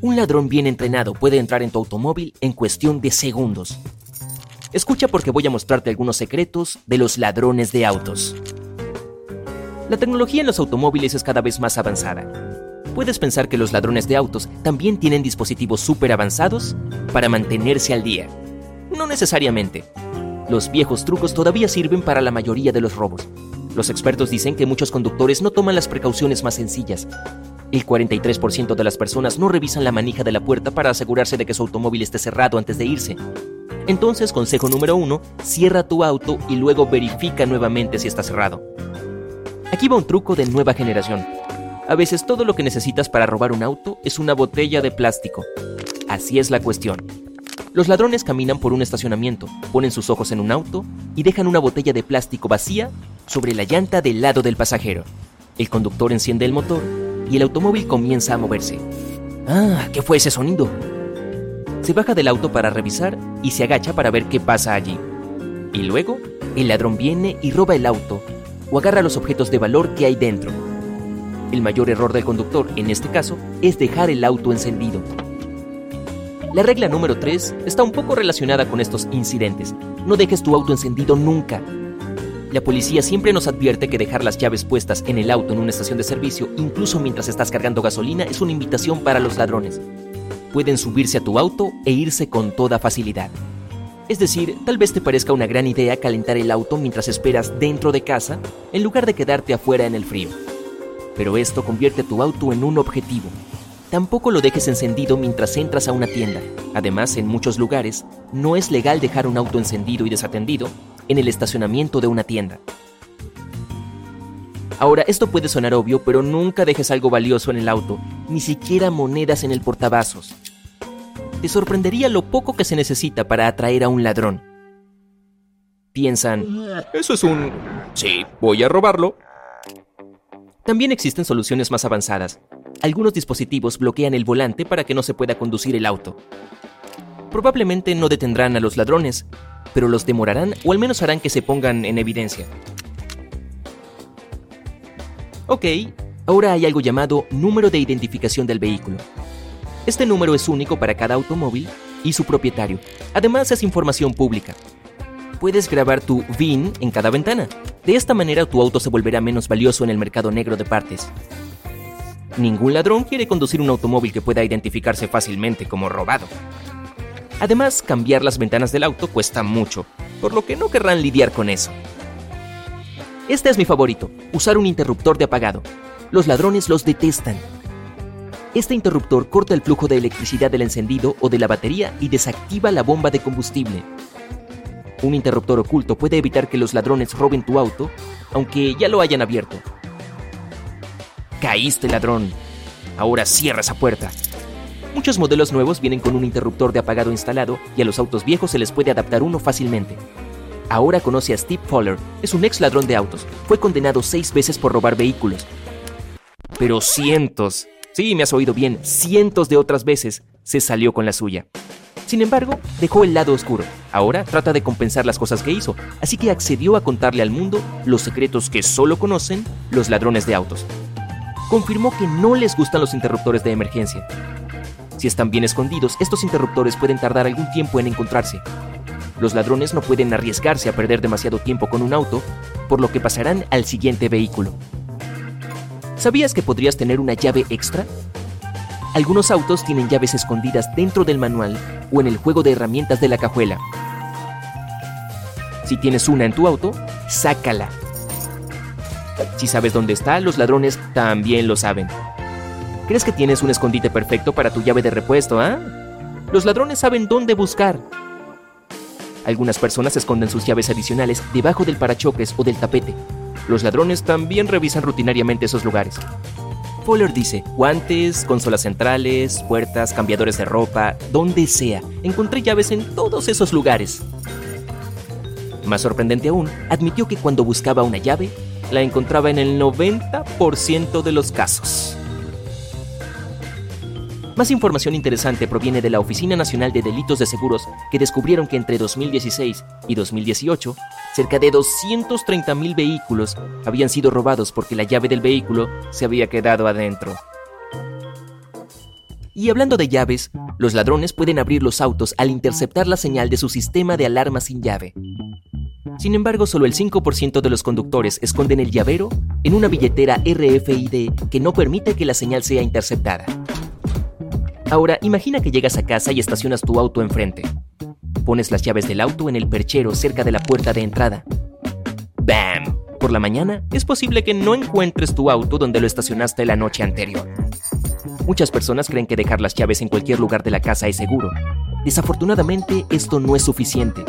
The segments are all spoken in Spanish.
Un ladrón bien entrenado puede entrar en tu automóvil en cuestión de segundos. Escucha porque voy a mostrarte algunos secretos de los ladrones de autos. La tecnología en los automóviles es cada vez más avanzada. Puedes pensar que los ladrones de autos también tienen dispositivos súper avanzados para mantenerse al día. No necesariamente. Los viejos trucos todavía sirven para la mayoría de los robos. Los expertos dicen que muchos conductores no toman las precauciones más sencillas el 43% de las personas no revisan la manija de la puerta para asegurarse de que su automóvil esté cerrado antes de irse. Entonces, consejo número uno, cierra tu auto y luego verifica nuevamente si está cerrado. Aquí va un truco de nueva generación. A veces todo lo que necesitas para robar un auto es una botella de plástico. Así es la cuestión. Los ladrones caminan por un estacionamiento, ponen sus ojos en un auto y dejan una botella de plástico vacía sobre la llanta del lado del pasajero. El conductor enciende el motor y el automóvil comienza a moverse. Ah, ¿qué fue ese sonido? Se baja del auto para revisar y se agacha para ver qué pasa allí. Y luego, el ladrón viene y roba el auto o agarra los objetos de valor que hay dentro. El mayor error del conductor, en este caso, es dejar el auto encendido. La regla número 3 está un poco relacionada con estos incidentes. No dejes tu auto encendido nunca. La policía siempre nos advierte que dejar las llaves puestas en el auto en una estación de servicio, incluso mientras estás cargando gasolina, es una invitación para los ladrones. Pueden subirse a tu auto e irse con toda facilidad. Es decir, tal vez te parezca una gran idea calentar el auto mientras esperas dentro de casa, en lugar de quedarte afuera en el frío. Pero esto convierte tu auto en un objetivo. Tampoco lo dejes encendido mientras entras a una tienda. Además, en muchos lugares, no es legal dejar un auto encendido y desatendido en el estacionamiento de una tienda. Ahora, esto puede sonar obvio, pero nunca dejes algo valioso en el auto, ni siquiera monedas en el portavasos. Te sorprendería lo poco que se necesita para atraer a un ladrón. Piensan, eso es un... Sí, voy a robarlo. También existen soluciones más avanzadas. Algunos dispositivos bloquean el volante para que no se pueda conducir el auto. Probablemente no detendrán a los ladrones, pero los demorarán o al menos harán que se pongan en evidencia. Ok, ahora hay algo llamado número de identificación del vehículo. Este número es único para cada automóvil y su propietario. Además es información pública. Puedes grabar tu VIN en cada ventana. De esta manera tu auto se volverá menos valioso en el mercado negro de partes. Ningún ladrón quiere conducir un automóvil que pueda identificarse fácilmente como robado. Además, cambiar las ventanas del auto cuesta mucho, por lo que no querrán lidiar con eso. Este es mi favorito, usar un interruptor de apagado. Los ladrones los detestan. Este interruptor corta el flujo de electricidad del encendido o de la batería y desactiva la bomba de combustible. Un interruptor oculto puede evitar que los ladrones roben tu auto, aunque ya lo hayan abierto. Caíste, ladrón. Ahora cierra esa puerta. Muchos modelos nuevos vienen con un interruptor de apagado instalado y a los autos viejos se les puede adaptar uno fácilmente. Ahora conoce a Steve Fowler, es un ex ladrón de autos. Fue condenado seis veces por robar vehículos. Pero cientos, sí, me has oído bien, cientos de otras veces se salió con la suya. Sin embargo, dejó el lado oscuro. Ahora trata de compensar las cosas que hizo, así que accedió a contarle al mundo los secretos que solo conocen los ladrones de autos. Confirmó que no les gustan los interruptores de emergencia, si están bien escondidos, estos interruptores pueden tardar algún tiempo en encontrarse. Los ladrones no pueden arriesgarse a perder demasiado tiempo con un auto, por lo que pasarán al siguiente vehículo. ¿Sabías que podrías tener una llave extra? Algunos autos tienen llaves escondidas dentro del manual o en el juego de herramientas de la cajuela. Si tienes una en tu auto, sácala. Si sabes dónde está, los ladrones también lo saben. ¿Crees que tienes un escondite perfecto para tu llave de repuesto, ah? Los ladrones saben dónde buscar. Algunas personas esconden sus llaves adicionales debajo del parachoques o del tapete. Los ladrones también revisan rutinariamente esos lugares. Fuller dice, guantes, consolas centrales, puertas, cambiadores de ropa, donde sea. Encontré llaves en todos esos lugares. Más sorprendente aún, admitió que cuando buscaba una llave, la encontraba en el 90% de los casos. Más información interesante proviene de la Oficina Nacional de Delitos de Seguros, que descubrieron que entre 2016 y 2018, cerca de 230.000 vehículos habían sido robados porque la llave del vehículo se había quedado adentro. Y hablando de llaves, los ladrones pueden abrir los autos al interceptar la señal de su sistema de alarma sin llave. Sin embargo, solo el 5% de los conductores esconden el llavero en una billetera RFID que no permite que la señal sea interceptada. Ahora, imagina que llegas a casa y estacionas tu auto enfrente. Pones las llaves del auto en el perchero cerca de la puerta de entrada. ¡Bam! Por la mañana, es posible que no encuentres tu auto donde lo estacionaste la noche anterior. Muchas personas creen que dejar las llaves en cualquier lugar de la casa es seguro. Desafortunadamente, esto no es suficiente.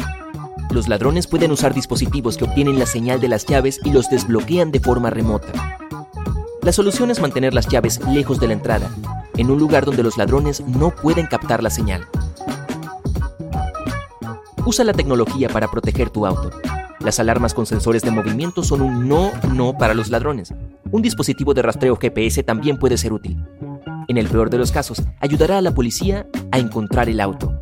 Los ladrones pueden usar dispositivos que obtienen la señal de las llaves y los desbloquean de forma remota. La solución es mantener las llaves lejos de la entrada en un lugar donde los ladrones no pueden captar la señal. Usa la tecnología para proteger tu auto. Las alarmas con sensores de movimiento son un no no para los ladrones. Un dispositivo de rastreo GPS también puede ser útil. En el peor de los casos, ayudará a la policía a encontrar el auto.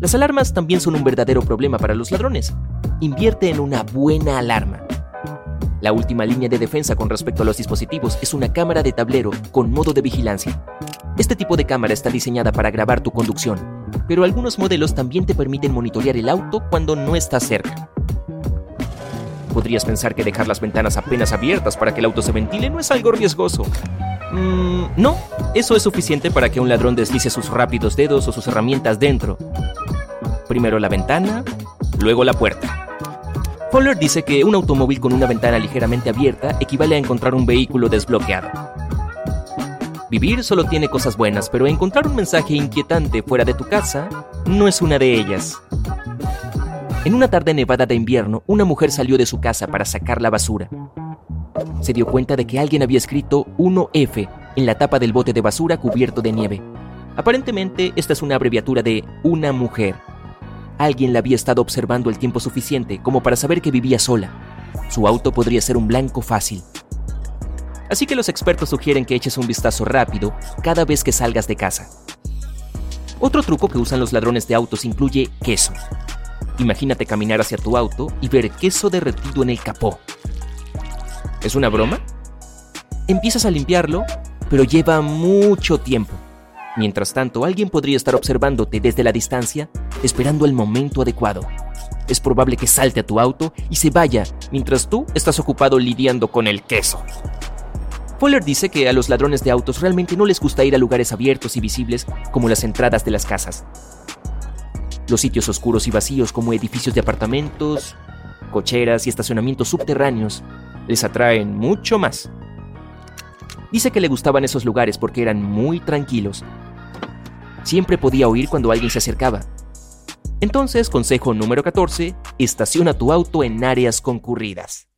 Las alarmas también son un verdadero problema para los ladrones. Invierte en una buena alarma. La última línea de defensa con respecto a los dispositivos es una cámara de tablero con modo de vigilancia. Este tipo de cámara está diseñada para grabar tu conducción, pero algunos modelos también te permiten monitorear el auto cuando no estás cerca. Podrías pensar que dejar las ventanas apenas abiertas para que el auto se ventile no es algo riesgoso. Mm, no, eso es suficiente para que un ladrón deslice sus rápidos dedos o sus herramientas dentro. Primero la ventana, luego la puerta. Fuller dice que un automóvil con una ventana ligeramente abierta equivale a encontrar un vehículo desbloqueado. Vivir solo tiene cosas buenas, pero encontrar un mensaje inquietante fuera de tu casa no es una de ellas. En una tarde nevada de invierno, una mujer salió de su casa para sacar la basura. Se dio cuenta de que alguien había escrito 1F en la tapa del bote de basura cubierto de nieve. Aparentemente, esta es una abreviatura de una mujer. Alguien la había estado observando el tiempo suficiente como para saber que vivía sola. Su auto podría ser un blanco fácil. Así que los expertos sugieren que eches un vistazo rápido cada vez que salgas de casa. Otro truco que usan los ladrones de autos incluye queso. Imagínate caminar hacia tu auto y ver queso derretido en el capó. ¿Es una broma? Empiezas a limpiarlo, pero lleva mucho tiempo. Mientras tanto, alguien podría estar observándote desde la distancia, esperando el momento adecuado. Es probable que salte a tu auto y se vaya mientras tú estás ocupado lidiando con el queso. Fuller dice que a los ladrones de autos realmente no les gusta ir a lugares abiertos y visibles como las entradas de las casas. Los sitios oscuros y vacíos como edificios de apartamentos, cocheras y estacionamientos subterráneos les atraen mucho más. Dice que le gustaban esos lugares porque eran muy tranquilos siempre podía oír cuando alguien se acercaba. Entonces, consejo número 14, estaciona tu auto en áreas concurridas.